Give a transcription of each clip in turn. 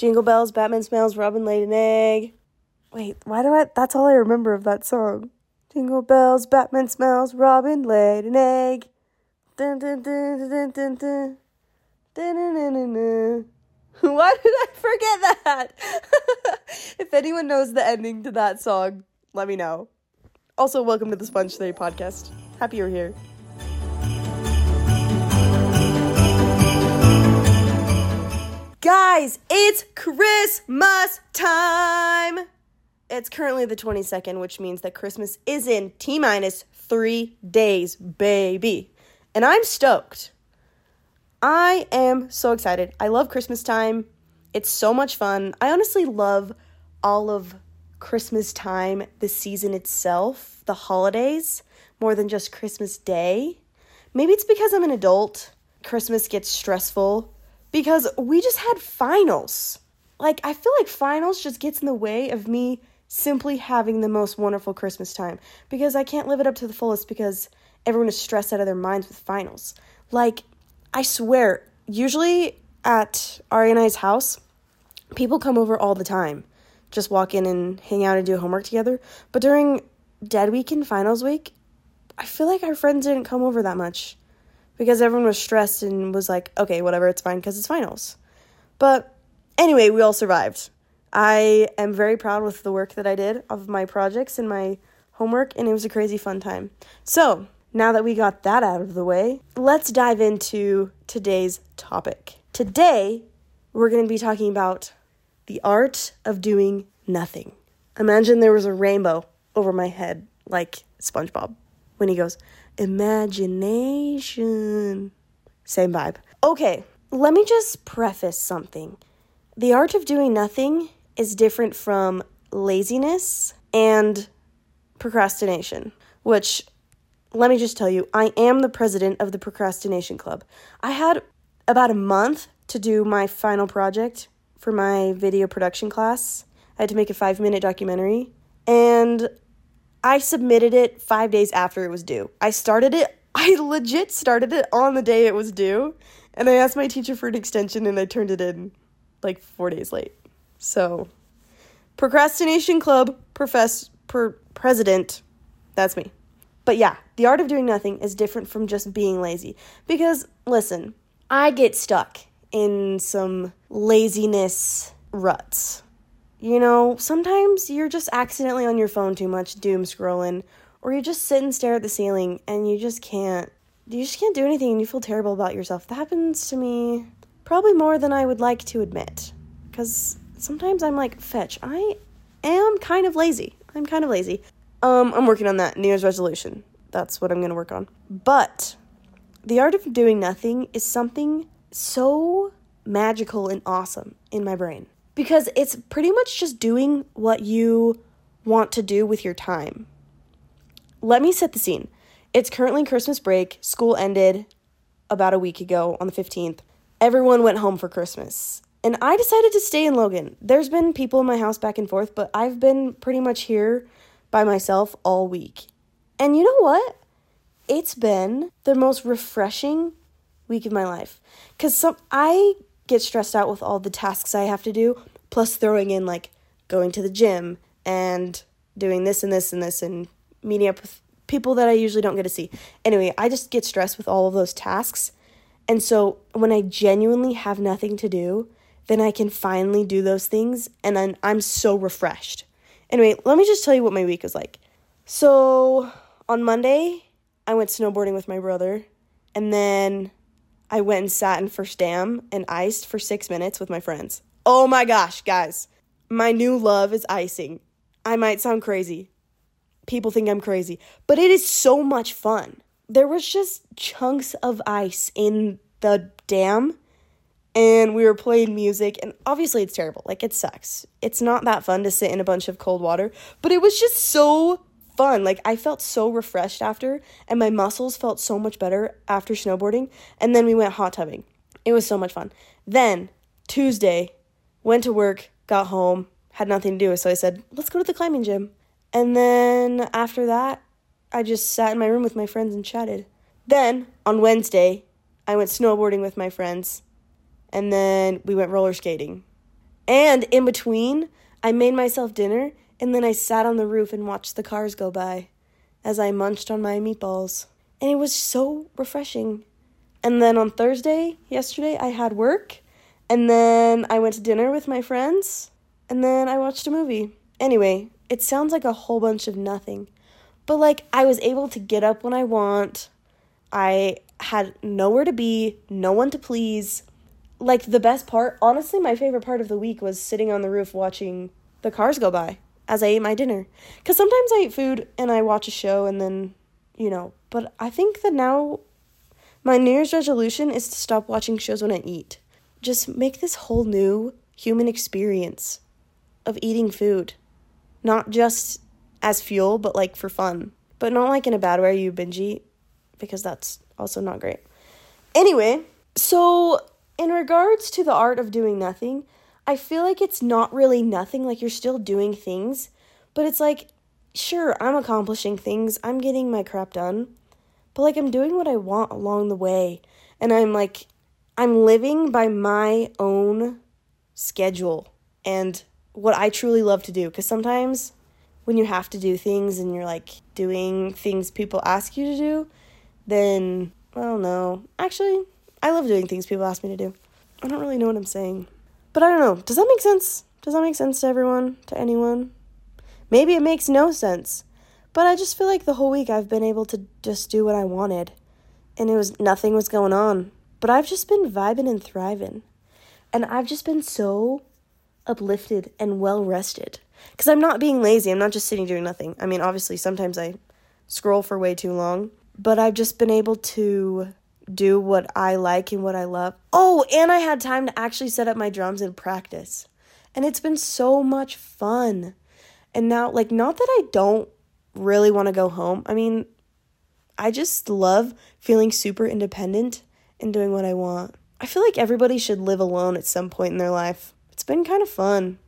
Jingle bells, Batman smells, Robin laid an egg. Wait, why do I? That's all I remember of that song. Jingle bells, Batman smells, Robin laid an egg. Dun, dun, dun, dun, dun, dun, dun. Dun, dun, dun, dun. Why did I forget that? if anyone knows the ending to that song, let me know. Also, welcome to the Sponge Theory podcast. Happy you're here. Guys, it's Christmas time! It's currently the 22nd, which means that Christmas is in T minus three days, baby. And I'm stoked. I am so excited. I love Christmas time. It's so much fun. I honestly love all of Christmas time, the season itself, the holidays, more than just Christmas Day. Maybe it's because I'm an adult. Christmas gets stressful because we just had finals. Like, I feel like finals just gets in the way of me simply having the most wonderful Christmas time because I can't live it up to the fullest because everyone is stressed out of their minds with finals. Like, I swear, usually at Ari and I's house, people come over all the time, just walk in and hang out and do homework together. But during Dead Week and Finals Week, I feel like our friends didn't come over that much because everyone was stressed and was like, okay, whatever, it's fine because it's finals. But anyway, we all survived. I am very proud with the work that I did of my projects and my homework, and it was a crazy fun time. So, now that we got that out of the way, let's dive into today's topic. Today, we're going to be talking about the art of doing nothing. Imagine there was a rainbow over my head, like SpongeBob, when he goes, Imagination. Same vibe. Okay, let me just preface something. The art of doing nothing is different from laziness and procrastination, which let me just tell you, I am the president of the Procrastination Club. I had about a month to do my final project for my video production class. I had to make a five minute documentary, and I submitted it five days after it was due. I started it, I legit started it on the day it was due, and I asked my teacher for an extension and I turned it in like four days late. So, Procrastination Club profess per president, that's me. But yeah, the art of doing nothing is different from just being lazy. Because, listen, I get stuck in some laziness ruts. You know, sometimes you're just accidentally on your phone too much, doom scrolling, or you just sit and stare at the ceiling and you just can't you just can't do anything and you feel terrible about yourself. That happens to me probably more than I would like to admit. Cuz sometimes I'm like, "Fetch, I am kind of lazy. I'm kind of lazy." Um, I'm working on that New Year's resolution. That's what I'm going to work on. But the art of doing nothing is something so magical and awesome in my brain because it's pretty much just doing what you want to do with your time. Let me set the scene. It's currently Christmas break. School ended about a week ago on the 15th. Everyone went home for Christmas. And I decided to stay in Logan. There's been people in my house back and forth, but I've been pretty much here by myself all week. And you know what? It's been the most refreshing week of my life cuz some I get stressed out with all the tasks I have to do plus throwing in like going to the gym and doing this and this and this and meeting up with people that I usually don't get to see. Anyway, I just get stressed with all of those tasks. And so when I genuinely have nothing to do, then I can finally do those things and then I'm so refreshed. Anyway, let me just tell you what my week was like. So, on Monday, I went snowboarding with my brother, and then I went and sat in First Dam and iced for six minutes with my friends. Oh my gosh, guys, my new love is icing. I might sound crazy. People think I'm crazy, but it is so much fun. There was just chunks of ice in the dam and we were playing music and obviously it's terrible like it sucks it's not that fun to sit in a bunch of cold water but it was just so fun like i felt so refreshed after and my muscles felt so much better after snowboarding and then we went hot tubbing it was so much fun then tuesday went to work got home had nothing to do so i said let's go to the climbing gym and then after that i just sat in my room with my friends and chatted then on wednesday i went snowboarding with my friends and then we went roller skating. And in between, I made myself dinner and then I sat on the roof and watched the cars go by as I munched on my meatballs. And it was so refreshing. And then on Thursday, yesterday, I had work. And then I went to dinner with my friends. And then I watched a movie. Anyway, it sounds like a whole bunch of nothing. But like, I was able to get up when I want. I had nowhere to be, no one to please. Like, the best part, honestly, my favorite part of the week was sitting on the roof watching the cars go by as I ate my dinner. Because sometimes I eat food and I watch a show and then, you know, but I think that now my New Year's resolution is to stop watching shows when I eat. Just make this whole new human experience of eating food. Not just as fuel, but like for fun. But not like in a bad way you binge eat, because that's also not great. Anyway, so in regards to the art of doing nothing, I feel like it's not really nothing. Like you're still doing things, but it's like, sure, I'm accomplishing things, I'm getting my crap done, but like I'm doing what I want along the way. And I'm like, I'm living by my own schedule and what I truly love to do. Because sometimes when you have to do things and you're like doing things people ask you to do, then I don't know. Actually, I love doing things people ask me to do. I don't really know what I'm saying. But I don't know. Does that make sense? Does that make sense to everyone? To anyone? Maybe it makes no sense. But I just feel like the whole week I've been able to just do what I wanted. And it was nothing was going on. But I've just been vibing and thriving. And I've just been so uplifted and well rested. Because I'm not being lazy. I'm not just sitting doing nothing. I mean, obviously, sometimes I scroll for way too long. But I've just been able to do what I like and what I love. Oh, and I had time to actually set up my drums and practice. And it's been so much fun. And now, like, not that I don't really want to go home. I mean, I just love feeling super independent and doing what I want. I feel like everybody should live alone at some point in their life. It's been kind of fun.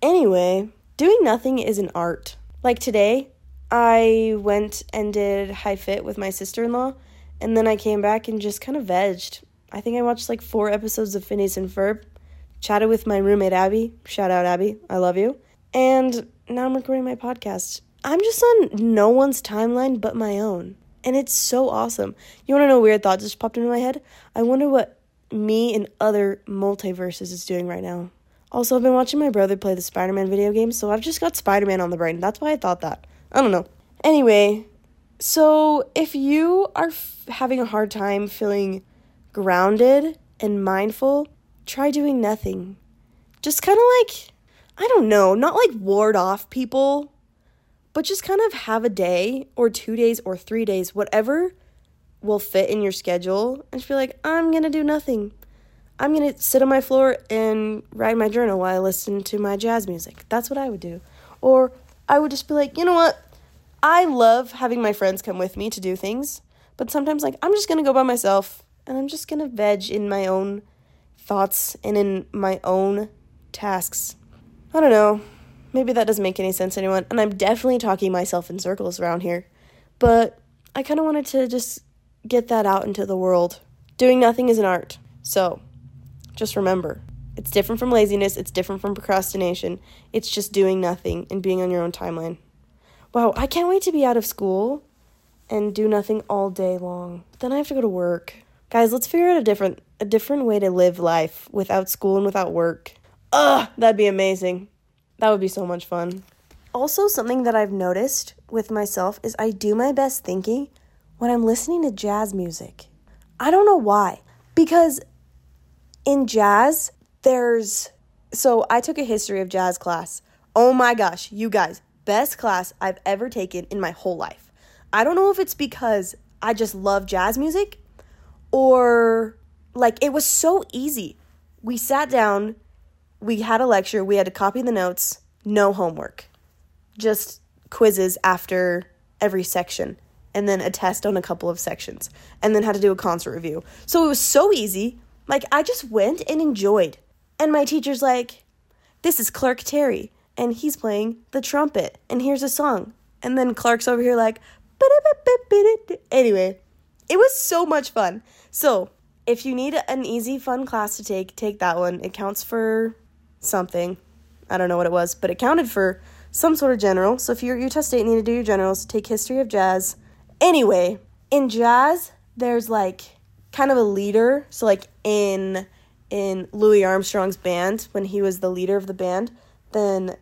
Anyway, doing nothing is an art. Like today, I went and did high fit with my sister in law, and then I came back and just kind of vegged. I think I watched like four episodes of Phineas and Ferb, chatted with my roommate Abby. Shout out, Abby. I love you. And now I'm recording my podcast. I'm just on no one's timeline but my own. And it's so awesome. You want to know a weird thought just popped into my head? I wonder what me and other multiverses is doing right now. Also, I've been watching my brother play the Spider Man video game, so I've just got Spider Man on the brain. That's why I thought that. I don't know. Anyway, so if you are f- having a hard time feeling grounded and mindful, try doing nothing. Just kind of like, I don't know, not like ward off people but just kind of have a day or two days or three days, whatever will fit in your schedule, and just be like, I'm gonna do nothing. I'm gonna sit on my floor and write my journal while I listen to my jazz music. That's what I would do. Or I would just be like, you know what? I love having my friends come with me to do things, but sometimes, like, I'm just gonna go by myself and I'm just gonna veg in my own thoughts and in my own tasks. I don't know. Maybe that doesn't make any sense to anyone, and I'm definitely talking myself in circles around here. But I kind of wanted to just get that out into the world. Doing nothing is an art. So, just remember, it's different from laziness, it's different from procrastination. It's just doing nothing and being on your own timeline. Wow, I can't wait to be out of school and do nothing all day long. Then I have to go to work. Guys, let's figure out a different a different way to live life without school and without work. Ugh, that'd be amazing. That would be so much fun. Also, something that I've noticed with myself is I do my best thinking when I'm listening to jazz music. I don't know why. Because in jazz, there's. So I took a history of jazz class. Oh my gosh, you guys, best class I've ever taken in my whole life. I don't know if it's because I just love jazz music or like it was so easy. We sat down, we had a lecture, we had to copy the notes, no homework, just quizzes after every section, and then a test on a couple of sections, and then had to do a concert review. So it was so easy. Like, I just went and enjoyed. And my teacher's like, This is Clark Terry, and he's playing the trumpet, and here's a song. And then Clark's over here, like, anyway, it was so much fun. So, if you need an easy, fun class to take, take that one. It counts for something. I don't know what it was, but it counted for some sort of general. So if you're at Utah State and need to do your generals, take history of jazz. Anyway, in jazz, there's like kind of a leader. So like in in Louis Armstrong's band, when he was the leader of the band, then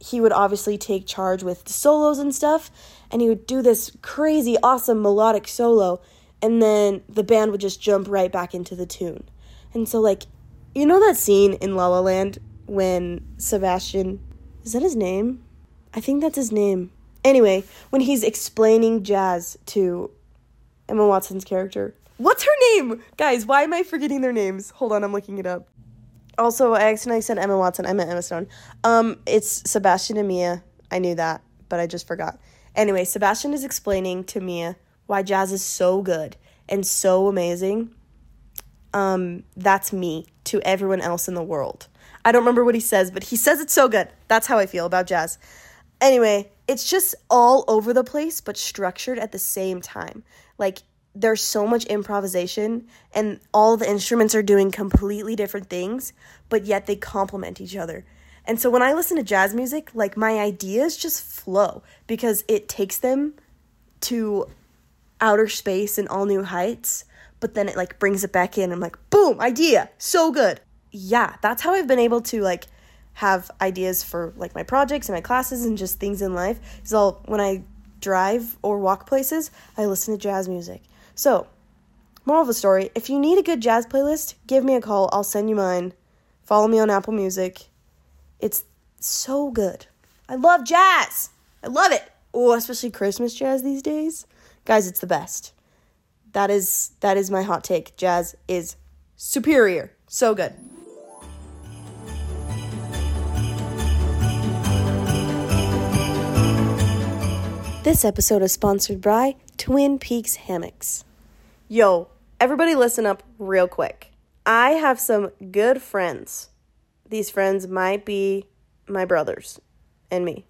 he would obviously take charge with the solos and stuff, and he would do this crazy, awesome melodic solo, and then the band would just jump right back into the tune. And so, like, you know that scene in La La Land when Sebastian, is that his name? I think that's his name. Anyway, when he's explaining jazz to Emma Watson's character. What's her name? Guys, why am I forgetting their names? Hold on, I'm looking it up. Also, I accidentally said Emma Watson. I meant Emma Stone. Um, it's Sebastian and Mia. I knew that, but I just forgot. Anyway, Sebastian is explaining to Mia why jazz is so good and so amazing. Um, that's me to everyone else in the world. I don't remember what he says, but he says it's so good. That's how I feel about jazz. Anyway, it's just all over the place, but structured at the same time. Like, there's so much improvisation and all the instruments are doing completely different things, but yet they complement each other. And so when I listen to jazz music, like my ideas just flow because it takes them to outer space and all new heights, but then it like brings it back in. I'm like, boom, idea, so good. Yeah, that's how I've been able to like have ideas for like my projects and my classes and just things in life. All when I drive or walk places, I listen to jazz music. So, moral of the story if you need a good jazz playlist, give me a call. I'll send you mine. Follow me on Apple Music. It's so good. I love jazz. I love it. Oh, especially Christmas jazz these days. Guys, it's the best. That is that is my hot take. Jazz is superior. So good. This episode is sponsored by Twin Peaks Hammocks. Yo, everybody listen up real quick. I have some good friends. These friends might be my brothers and me,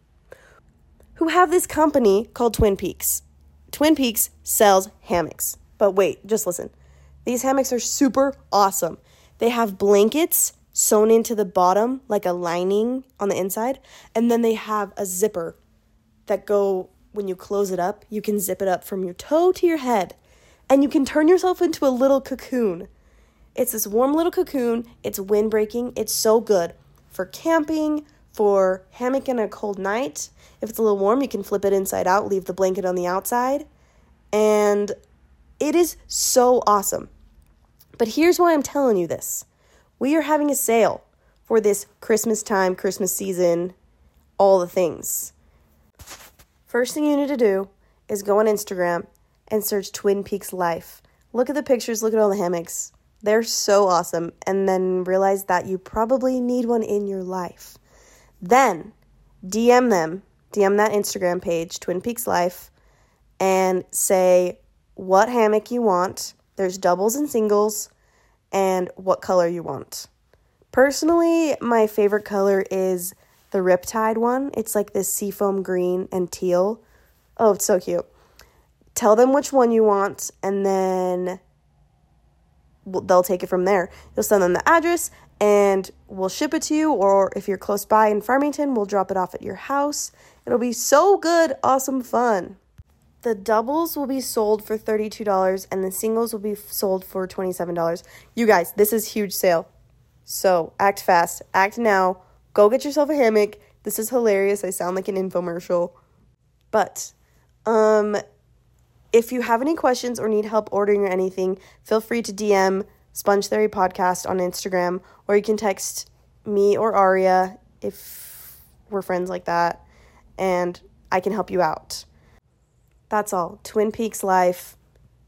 who have this company called Twin Peaks. Twin Peaks sells hammocks. But wait, just listen. These hammocks are super awesome. They have blankets sewn into the bottom, like a lining on the inside, and then they have a zipper that go when you close it up, you can zip it up from your toe to your head and you can turn yourself into a little cocoon. It's this warm little cocoon, it's windbreaking, it's so good for camping, for hammock in a cold night. If it's a little warm, you can flip it inside out, leave the blanket on the outside, and it is so awesome. But here's why I'm telling you this we are having a sale for this Christmas time, Christmas season, all the things. First thing you need to do is go on Instagram and search Twin Peaks Life. Look at the pictures, look at all the hammocks. They're so awesome. And then realize that you probably need one in your life. Then DM them, DM that Instagram page, Twin Peaks Life, and say what hammock you want. There's doubles and singles, and what color you want. Personally, my favorite color is the Riptide one. It's like this seafoam green and teal. Oh, it's so cute. Tell them which one you want, and then they'll take it from there. You'll send them the address, and we'll ship it to you. Or if you're close by in Farmington, we'll drop it off at your house. It'll be so good, awesome fun. The doubles will be sold for $32 and the singles will be sold for $27. You guys, this is huge sale. So act fast, act now. Go get yourself a hammock. This is hilarious. I sound like an infomercial. But um if you have any questions or need help ordering or anything, feel free to DM Sponge Theory Podcast on Instagram, or you can text me or Aria if we're friends like that, and I can help you out. That's all. Twin Peaks Life,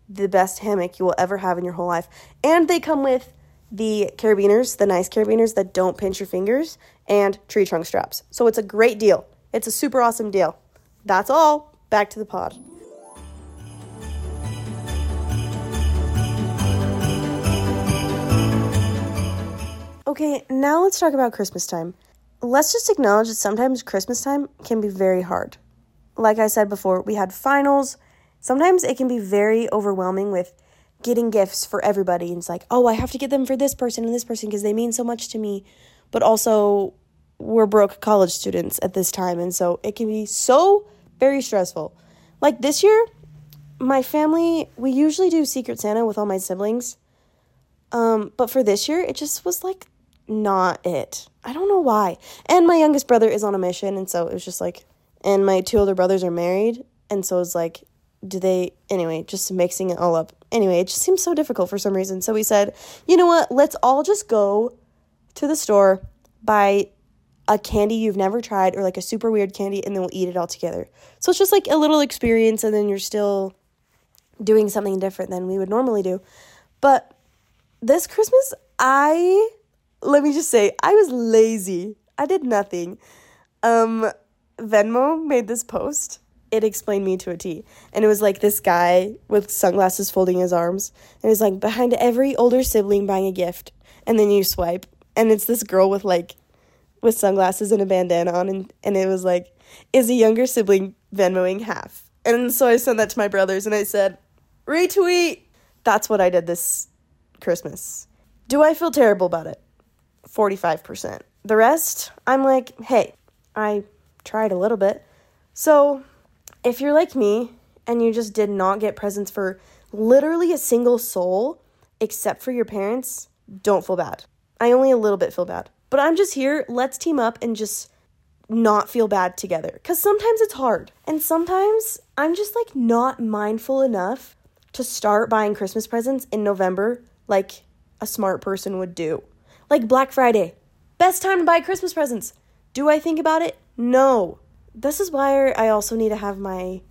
the best hammock you will ever have in your whole life. And they come with the carabiners, the nice carabiners that don't pinch your fingers, and tree trunk straps. So it's a great deal. It's a super awesome deal. That's all. Back to the pod. Okay, now let's talk about Christmas time. Let's just acknowledge that sometimes Christmas time can be very hard. Like I said before, we had finals. Sometimes it can be very overwhelming with getting gifts for everybody. And it's like, oh, I have to get them for this person and this person because they mean so much to me. but also we're broke college students at this time, and so it can be so very stressful. Like this year, my family, we usually do Secret Santa with all my siblings. Um, but for this year, it just was like not it. I don't know why. And my youngest brother is on a mission, and so it was just like, and my two older brothers are married, and so it's like, do they, anyway, just mixing it all up. Anyway, it just seems so difficult for some reason. So we said, you know what, let's all just go to the store, buy a candy you've never tried or like a super weird candy, and then we'll eat it all together. So it's just like a little experience, and then you're still doing something different than we would normally do. But this Christmas, I let me just say, I was lazy. I did nothing. Um, Venmo made this post. It explained me to a T. And it was like this guy with sunglasses folding his arms. And it's like behind every older sibling buying a gift. And then you swipe. And it's this girl with like with sunglasses and a bandana on and, and it was like, is a younger sibling Venmoing half? And so I sent that to my brothers and I said, retweet. That's what I did this Christmas. Do I feel terrible about it? 45%. The rest, I'm like, hey, I tried a little bit. So, if you're like me and you just did not get presents for literally a single soul except for your parents, don't feel bad. I only a little bit feel bad. But I'm just here, let's team up and just not feel bad together. Because sometimes it's hard. And sometimes I'm just like not mindful enough to start buying Christmas presents in November like a smart person would do. Like Black Friday. Best time to buy Christmas presents. Do I think about it? No. This is why I also need to have my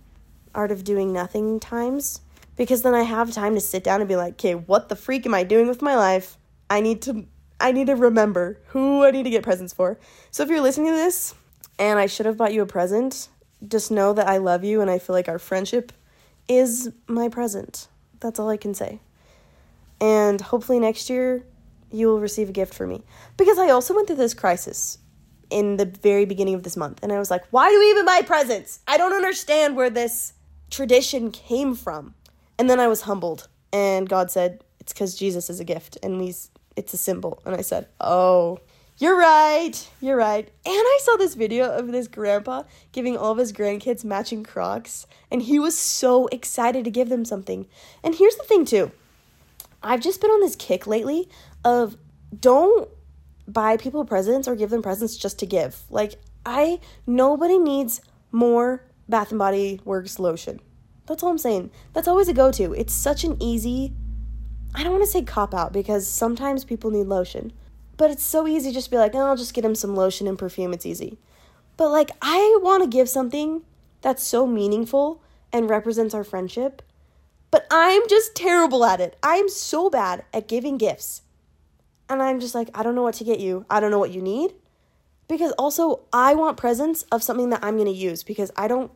art of doing nothing times because then I have time to sit down and be like, "Okay, what the freak am I doing with my life? I need to I need to remember who I need to get presents for." So if you're listening to this and I should have bought you a present, just know that I love you and I feel like our friendship is my present. That's all I can say. And hopefully next year you will receive a gift for me. Because I also went through this crisis in the very beginning of this month. And I was like, why do we even buy presents? I don't understand where this tradition came from. And then I was humbled. And God said, it's because Jesus is a gift and we, it's a symbol. And I said, oh, you're right. You're right. And I saw this video of this grandpa giving all of his grandkids matching Crocs. And he was so excited to give them something. And here's the thing, too. I've just been on this kick lately of don't buy people presents or give them presents just to give. Like I nobody needs more Bath and Body Works lotion. That's all I'm saying. That's always a go-to. It's such an easy I don't want to say cop out because sometimes people need lotion. But it's so easy just to be like, oh, I'll just get them some lotion and perfume. It's easy. But like I want to give something that's so meaningful and represents our friendship. But I'm just terrible at it. I'm so bad at giving gifts and I'm just like, I don't know what to get you. I don't know what you need. Because also I want presents of something that I'm to use because I don't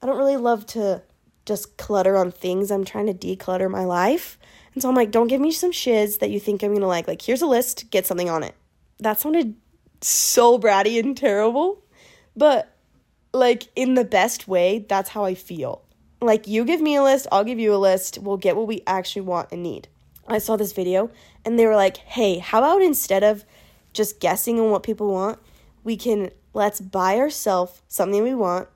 I don't really love to just clutter on things. I'm trying to declutter my life. And so I'm like, don't give me some shiz that you think I'm to like. Like, here's a list, get something on it. That sounded so bratty and terrible. But like in the best way, that's how I feel. Like you give me a list, I'll give you a list. We'll get what we actually want and need. I saw this video and they were like, hey, how about instead of just guessing on what people want, we can let's buy ourselves something we want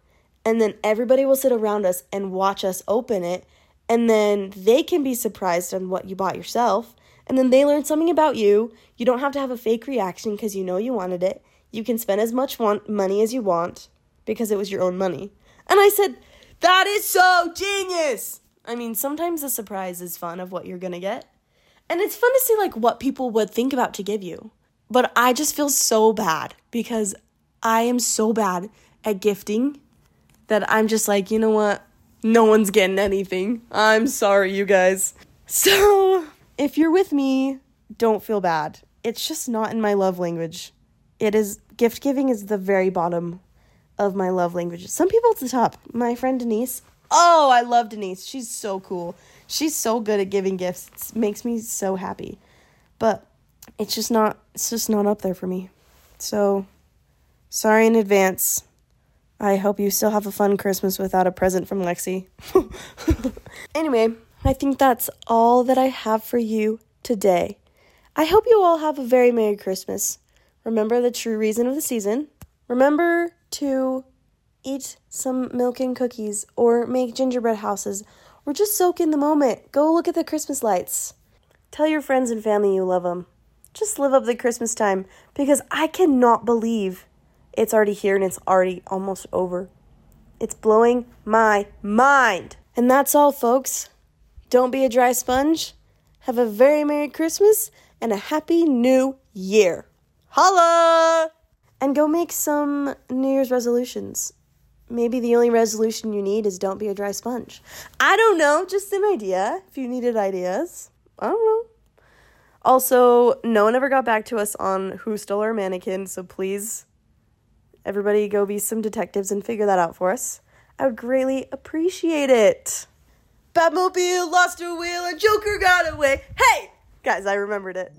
and then everybody will sit around us and watch us open it and then they can be surprised on what you bought yourself and then they learn something about you. You don't have to have a fake reaction because you know you wanted it. You can spend as much want- money as you want because it was your own money. And I said, that is so genius. I mean, sometimes the surprise is fun of what you're to get. And it's fun to see like what people would think about to give you. But I just feel so bad because I am so bad at gifting that I'm just like, you know what? No one's getting anything. I'm sorry, you guys. So, if you're with me, don't feel bad. It's just not in my love language. It is gift giving is the very bottom of my love languages. Some people it's the top. My friend Denise. Oh, I love Denise. She's so cool. She's so good at giving gifts. It makes me so happy. But it's just not it's just not up there for me. So sorry in advance. I hope you still have a fun Christmas without a present from Lexee. anyway, I think that's all that I have for you today. I hope you all have a very Merry Christmas. Remember the true reason of the season. Remember to eat some milk and cookies or make gingerbread houses or just soak in the moment. Go look at the Christmas lights. Tell your friends and family you love them. Just live up the Christmas time because I cannot believe it's already here and it's already almost over. It's blowing my mind. And that's all, folks. Don't be a dry sponge. Have a very Merry Christmas and a Happy New Year. Holla! And go make some New Year's resolutions. Maybe the only resolution you need is don't be a dry sponge. I don't know, just an idea if you needed ideas. I don't know. Also, no one ever got back to us on who stole our mannequin, so please, everybody go be some detectives and figure that out for us. I would greatly appreciate it. Batmobile lost a wheel and Joker got away. Hey! Guys, I remembered it.